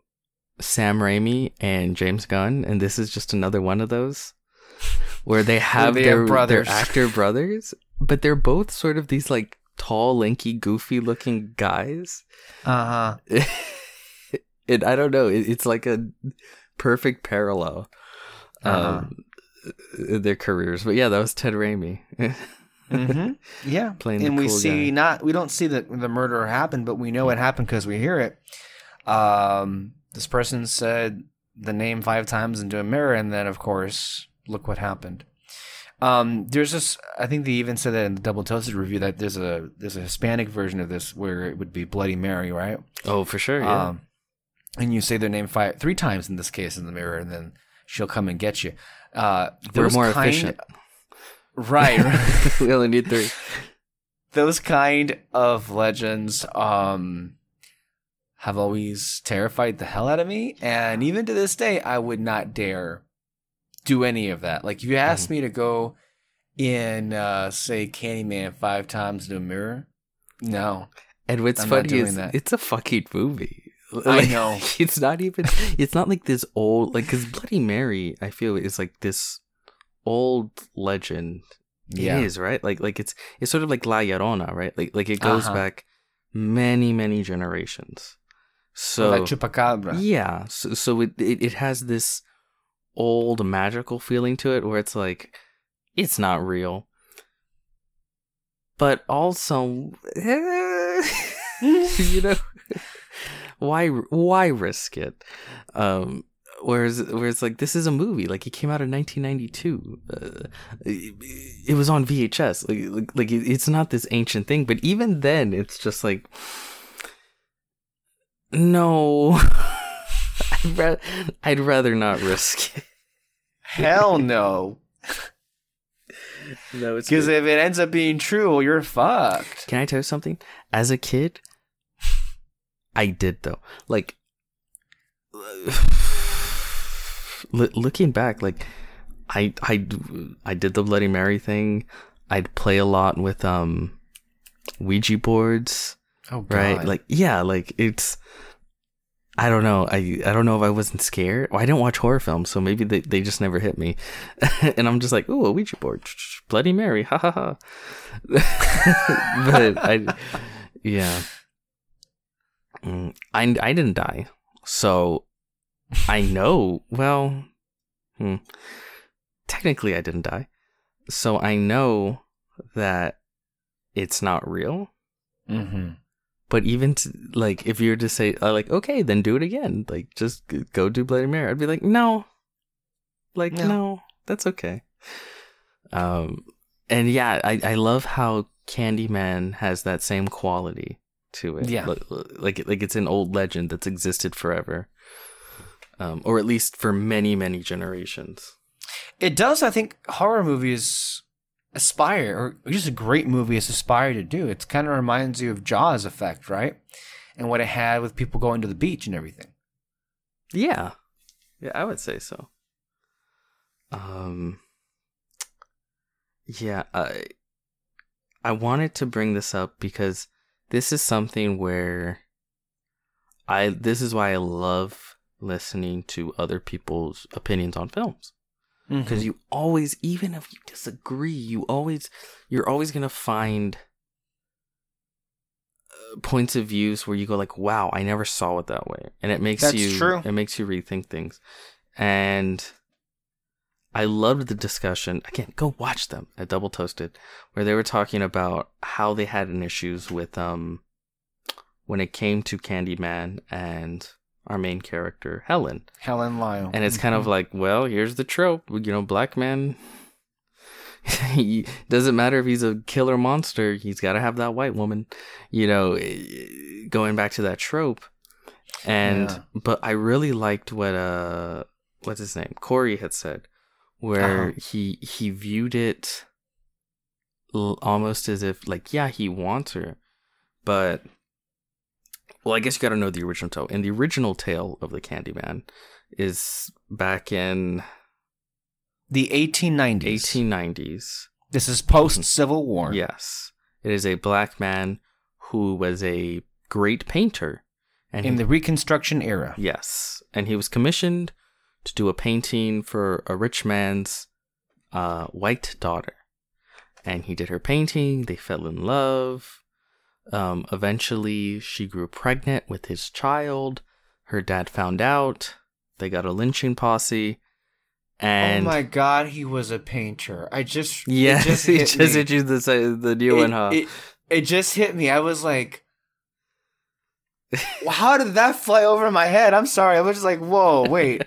Sam Raimi and James Gunn, and this is just another one of those [LAUGHS] where they have they their brothers. their [LAUGHS] actor brothers, but they're both sort of these like tall, lanky, goofy looking guys. Uh huh. [LAUGHS] and I don't know, it, it's like a perfect parallel. Uh-huh. Um, their careers, but yeah, that was Ted Raimi. Hmm [LAUGHS] Yeah, Playing the and we cool see guy. not we don't see that the murder happened, but we know it happened because we hear it. Um, this person said the name five times into a mirror, and then of course, look what happened. Um, there's this. I think they even said that in the Double Toasted review that there's a there's a Hispanic version of this where it would be Bloody Mary, right? Oh, for sure. Yeah. Um, and you say their name five three times in this case in the mirror, and then she'll come and get you. Uh, We're more kind- efficient. Right? [LAUGHS] we only need three. those kind of legends um have always terrified the hell out of me and even to this day i would not dare do any of that like if you asked me to go in uh say candyman five times to a mirror no And what's I'm funny is that. it's a fucking movie. I know. [LAUGHS] It's not even. It's not like this old like because Bloody Mary. I feel is like this old legend. yeah is right. Like like it's it's sort of like La Llorona, right? Like like it goes Uh-huh. back many many generations. So like chupacabra Yeah, so, so it, it it has this old magical feeling to it where it's like it's not real, but also [LAUGHS] you know [LAUGHS] why why risk it? Um, whereas whereas like this is a movie like it came out in 1992. Uh, it, it was on VHS. Like like, like it- it's not this ancient thing, but even then it's just like no. [LAUGHS] I'd, ra- I'd rather not risk it. hell no [LAUGHS] No, it's because if it ends up being true well, you're fucked Can I tell you something? As a kid, I did though. Like, [SIGHS] [LAUGHS] l- looking back, like, I I I did the Bloody Mary thing. I'd play a lot with um Ouija boards, oh god right? Like, yeah, like it's. I don't know. I I don't know if I wasn't scared. Well, I didn't watch horror films, so maybe they, they just never hit me. [LAUGHS] and I'm just like, ooh, a Ouija board, Bloody Mary, ha ha ha. [LAUGHS] but I, yeah, Mm, I I didn't die, so I know. Well, hmm, technically I didn't die, so I know that it's not real. Mm-hmm. But even to, like, if you were to say, uh, like, okay, then do it again. Like, just go do Bloody Mary. I'd be like, no. Like, No. no, that's okay. Um, and yeah, I, I love how Candyman has that same quality to it. Yeah. Like, like, like it's an old legend that's existed forever. Um, or at least for many, many generations. It does, I think, horror movies aspire, or just a great movie is aspire to do. It kind of reminds you of Jaws effect, right? And what it had with people going to the beach and everything. Yeah. Yeah, I would say so. Um Yeah, I I wanted to bring this up because this is something where I this is why I love listening to other people's opinions on films. Because you always even if you disagree you always you're always going to find uh, points of views where you go like wow i never saw it that way. And it makes That's you true. it makes you rethink things. And i loved the discussion again go watch them at double toasted where they were talking about how they had an issues with um when it came to candyman and our main character helen Helen Lyle. and it's kind of like, well, here's the trope. You know, black man. [LAUGHS] he doesn't matter if he's a killer monster. He's got to have that white woman. You know, eh, going back to that trope. And Yeah. but I really liked what uh what's his name Corey had said, where Uh-huh. he he viewed it almost as if like yeah he wants her, but well I guess you got to know the original tale. And the original tale of the Candyman is back in the 1890s. 1890s. This is post Civil War. Yes, it is a black man who was a great painter, and In he- the Reconstruction era. Yes, and he was commissioned to do a painting for a rich man's uh, white daughter, and he did her painting. They fell in love. Um, eventually, she grew pregnant with his child. Her dad found out. They got a lynching posse, and oh my god, he was a painter. I just yes, it just [LAUGHS] he hit just me. hit you the the new it, one, huh? It, it just hit me. I was like, [LAUGHS] how did that fly over my head? I'm sorry. I was just like, whoa, wait.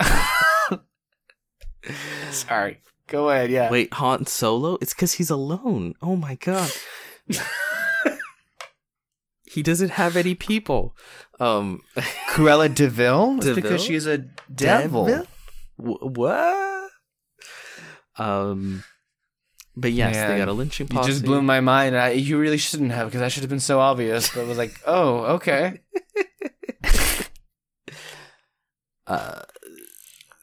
[LAUGHS] sorry. Go ahead. Yeah. Wait, Han Solo? It's because he's alone. Oh my god. He doesn't have any people. Um, [LAUGHS] Cruella de Vil? It's de Vil? because she's a devil. Wh- what? Um, but yes, they got a lynching You just blew my mind. I, you really shouldn't have because that should have been so obvious. But I was like, oh, okay. [LAUGHS] uh,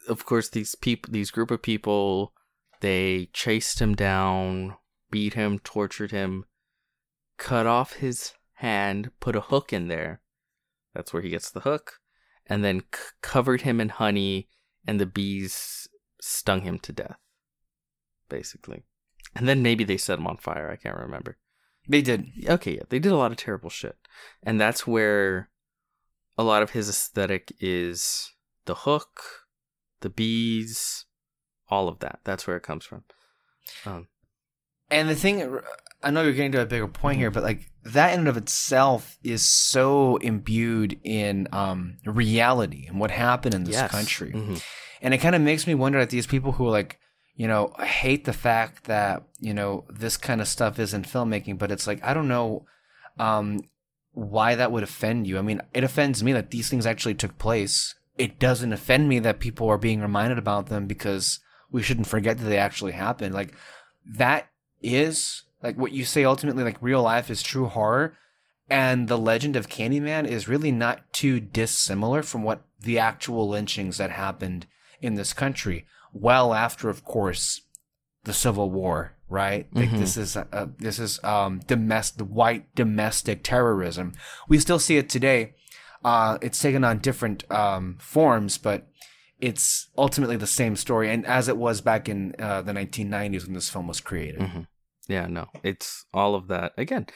of course, these people, these group of people, they chased him down, beat him, tortured him, cut off his hand, put a hook in there. That's where he gets the hook, and then c- covered him in honey, and the bees stung him to death, basically. And then maybe they set him on fire. I can't remember. They did. Okay, yeah, they did a lot of terrible shit. And that's where a lot of his aesthetic is the hook, the bees, all of that. That's where it comes from. Um, And the thing, I know you're getting to a bigger point here, but like that in and of itself is so imbued in um, reality and what happened in this yes. country. Mhm. And it kind of makes me wonder at these people who like, you know, hate the fact that, you know, this kind of stuff is in filmmaking, but it's like, I don't know um, why that would offend you. I mean, it offends me that these things actually took place. It doesn't offend me that people are being reminded about them because we shouldn't forget that they actually happened. Like, that is like what you say ultimately, like real life is true horror. And the legend of Candyman is really not too dissimilar from what the actual lynchings that happened in this country. Well, after, of course, the Civil War, right? Like Mhm. this is uh, this is um, domestic white domestic terrorism. We still see it today. Uh, it's taken on different um, forms, but it's ultimately the same story, and as it was back in uh, the 1990s when this film was created. Mhm. Yeah, no, it's all of that. Again,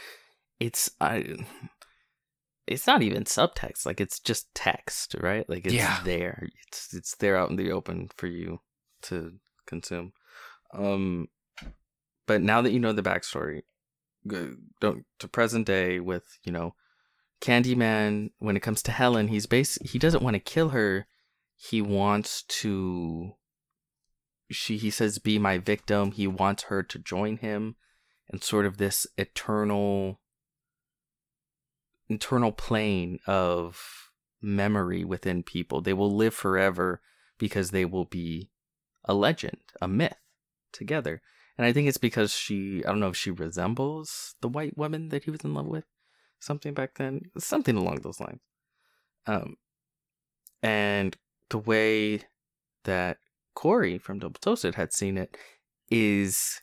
it's I. It's not even subtext. Like it's just text, right? Like it's Yeah. there. It's it's there out in the open for you to consume. Um, but now that you know the backstory, don't to present day with you know Candyman. When it comes to Helen, he's base he doesn't want to kill her. He wants to. She he says be my victim. He wants her to join him, and sort of this eternal. Internal plane of memory within people. They will live forever because they will be a legend, a myth together. And I think it's because she, I don't know if she resembles the white woman that he was in love with, something back then, something along those lines. Um, and the way that Corey from Double Toasted had seen it is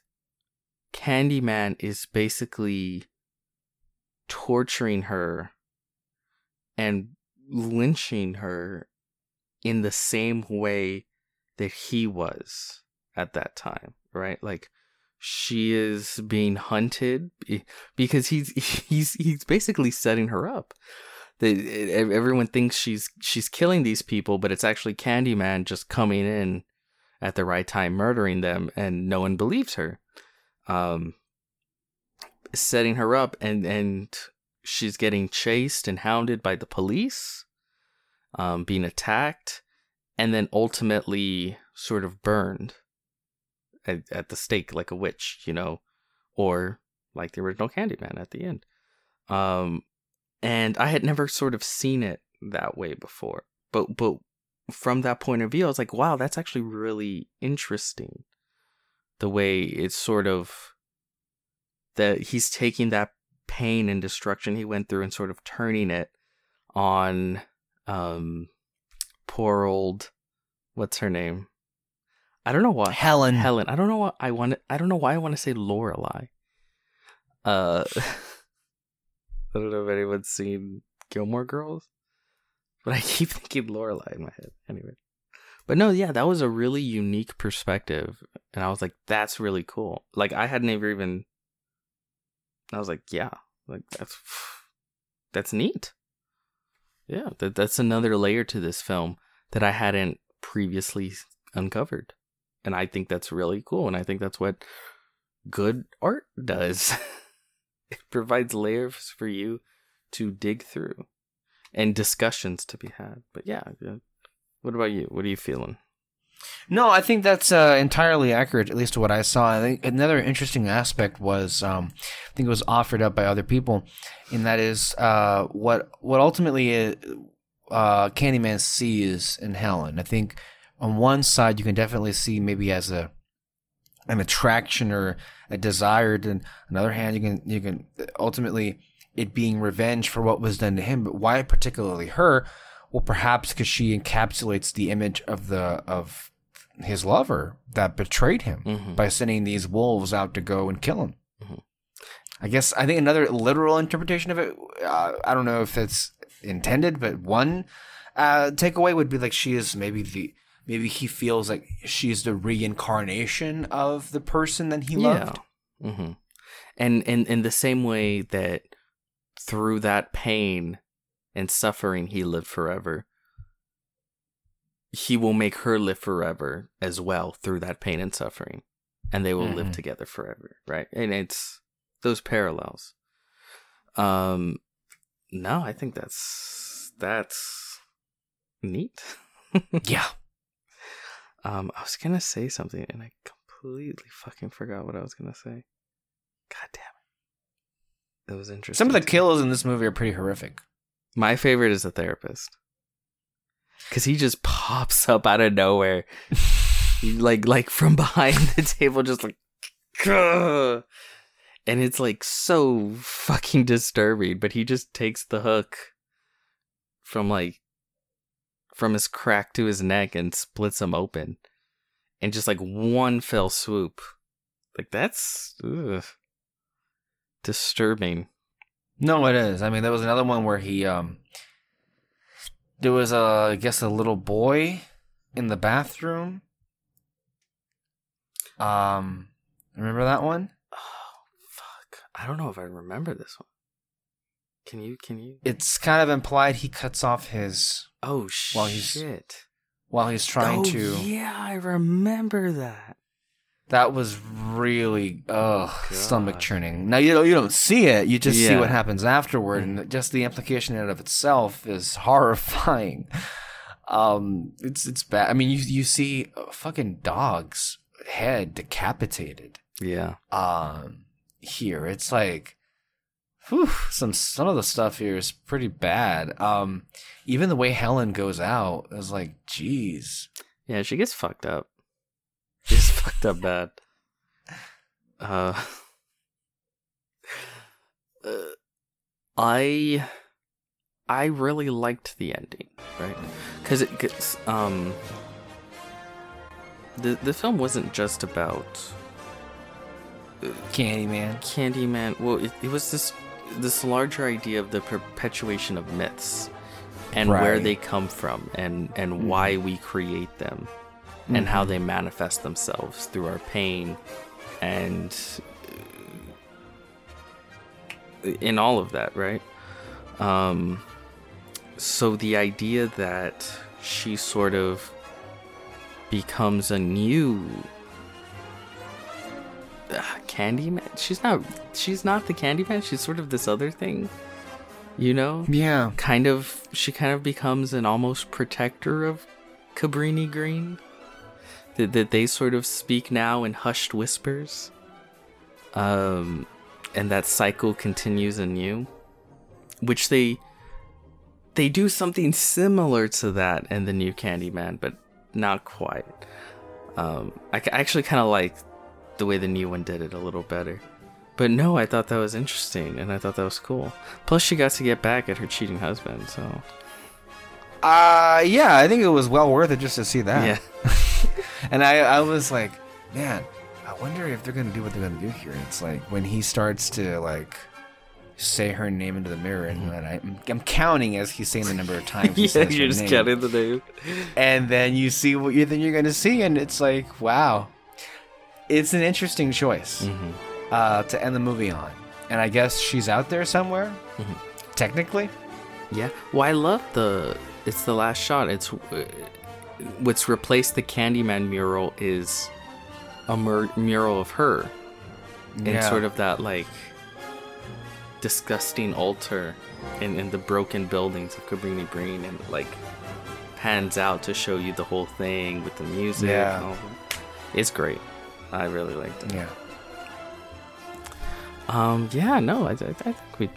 Candyman is basically torturing her and lynching her in the same way that he was at that time, right? Like she is being hunted because he's [LAUGHS] he's he's basically setting her up. The, everyone thinks she's she's killing these people, but it's actually Candyman just coming in at the right time, murdering them, and no one believes her. Um, setting her up, and and she's getting chased and hounded by the police, um, being attacked, and then ultimately sort of burned at, at the stake like a witch, you know, or like the original Candyman at the end. Um, and I had never sort of seen it that way before, but but from that point of view, I was like, wow, that's actually really interesting. The way it's sort of that he's taking that pain and destruction he went through and sort of turning it on um poor old what's her name I don't know why. Helen. Helen. I don't know why I want. I don't know why I want to say Lorelai. Uh, [LAUGHS] I don't know if anyone's seen Gilmore Girls, but I [LAUGHS] keep thinking Lorelai in my head. Anyway, but no, yeah, that was a really unique perspective, and I was like, that's really cool. Like I had never even. I was like, yeah, like that's [SIGHS] that's neat. Yeah, that that's another layer to this film that I hadn't previously uncovered and I think that's really cool. And I think that's what good art does. [LAUGHS] it provides layers for you to dig through and discussions to be had. But yeah, what about you? What are you feeling? No, I think that's uh, entirely accurate, at least to what I saw. I think another interesting aspect was, um, I think it was offered up by other people, and that is uh, what what ultimately uh, Candyman sees in Helen. I think on one side you can definitely see maybe as a an attraction or a desire and on the other hand you can you can ultimately it being revenge for what was done to him but why particularly her well perhaps because she encapsulates the image of the of his lover that betrayed him mm-hmm. by sending these wolves out to go and kill him mm-hmm. i guess i think another literal interpretation of it uh, i don't know if it's intended but one uh, takeaway would be like she is maybe the maybe he feels like she's the reincarnation of the person that he loved. Yeah. Mm-hmm. And in in the same way that through that pain and suffering he lived forever, he will make her live forever as well through that pain and suffering, and they will mm-hmm. live together forever, right? And it's those parallels. Um, no, I think that's that's neat. [LAUGHS] yeah. Um, I was gonna say something and I completely fucking forgot what I was gonna say. God damn it! It was interesting. Some of the kills in this movie are pretty horrific. My favorite is the therapist, because he just pops up out of nowhere, [LAUGHS] like like from behind the table, just like, and it's like so fucking disturbing. But he just takes the hook from like from his crack to his neck and splits him open. And just like one fell swoop. Like that's ugh, disturbing. No, it is. I mean, there was another one where he um there was a I guess a little boy in the bathroom. Um remember that one? Oh fuck. I don't know if I remember this one. Can you can you It's kind of implied he cuts off his Oh while he's, shit! While he's trying oh, to. Yeah, I remember that. That was really oh stomach churning. Now you don't you don't see it, you just see what happens afterward, and just the implication in and of itself is [LAUGHS] horrifying. Um, it's it's bad. I mean, you you see a fucking dog's head decapitated. Yeah. Um, here it's like, whew, some some of the stuff here is pretty bad. Um, even the way Helen goes out is like, geez. Yeah, she gets fucked up. She fucked up bad. Uh, uh, I I really liked the ending, right? Because it gets um the the film wasn't just about Candyman. Candyman. Well, it, it was this this larger idea of the perpetuation of myths and where they come from and and why we create them and how they manifest themselves through our pain and uh, in all of that, right? Um so the idea that she sort of becomes a new uh, Candyman. She's not. She's not the Candyman. She's sort of this other thing. You know, Yeah. kind of. She kind of becomes an almost protector of Cabrini Green. That that they sort of speak now in hushed whispers. Um, and that cycle continues anew, which they they do something similar to that in the new Candyman, but not quite. Um, I, I actually kind of like the way the new one did it a little better. But no, I thought that was interesting, and I thought that was cool. Plus, she got to get back at her cheating husband, so Uh yeah, I think it was well worth it just to see that. yeah, [LAUGHS] And I I was like, man, I wonder if they're gonna do what they're gonna do here. It's like when he starts to like say her name into the mirror, and then I, I'm counting as he's saying the number of times. he [LAUGHS] yeah, you're just name. counting the name. and then you see what you then you're gonna see, and it's like, wow, it's an interesting choice Mhm. uh, to end the movie on. And I guess she's out there somewhere, technically. Yeah. Well, I love the. It's the last shot. It's uh, what's replaced the Candyman mural is a mur- mural of her in Yeah. sort of that like disgusting altar in, in the broken buildings of Cabrini Green and like pans out to show you the whole thing with the music Yeah. and all that. It's great. I really liked it. Yeah. Um, yeah, no, I, I, I think we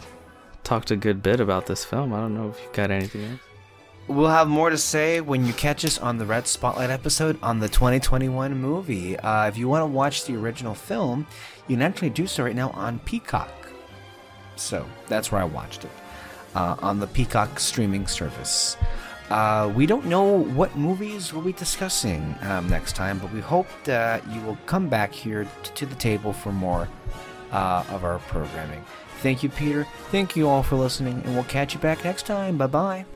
talked a good bit about this film. I don't know if you got anything else. We'll have more to say when you catch us on the Red Spotlight episode on the 2021 movie. Uh, if you want to watch the original film, you can actually do so right now on Peacock. So that's where I watched it uh, on the Peacock streaming service. Uh, we don't know what movies we'll be discussing um, next time, but we hope that you will come back here t- to the table for more uh, of our programming. Thank you, Peter. Thank you all for listening, and we'll catch you back next time. Bye bye.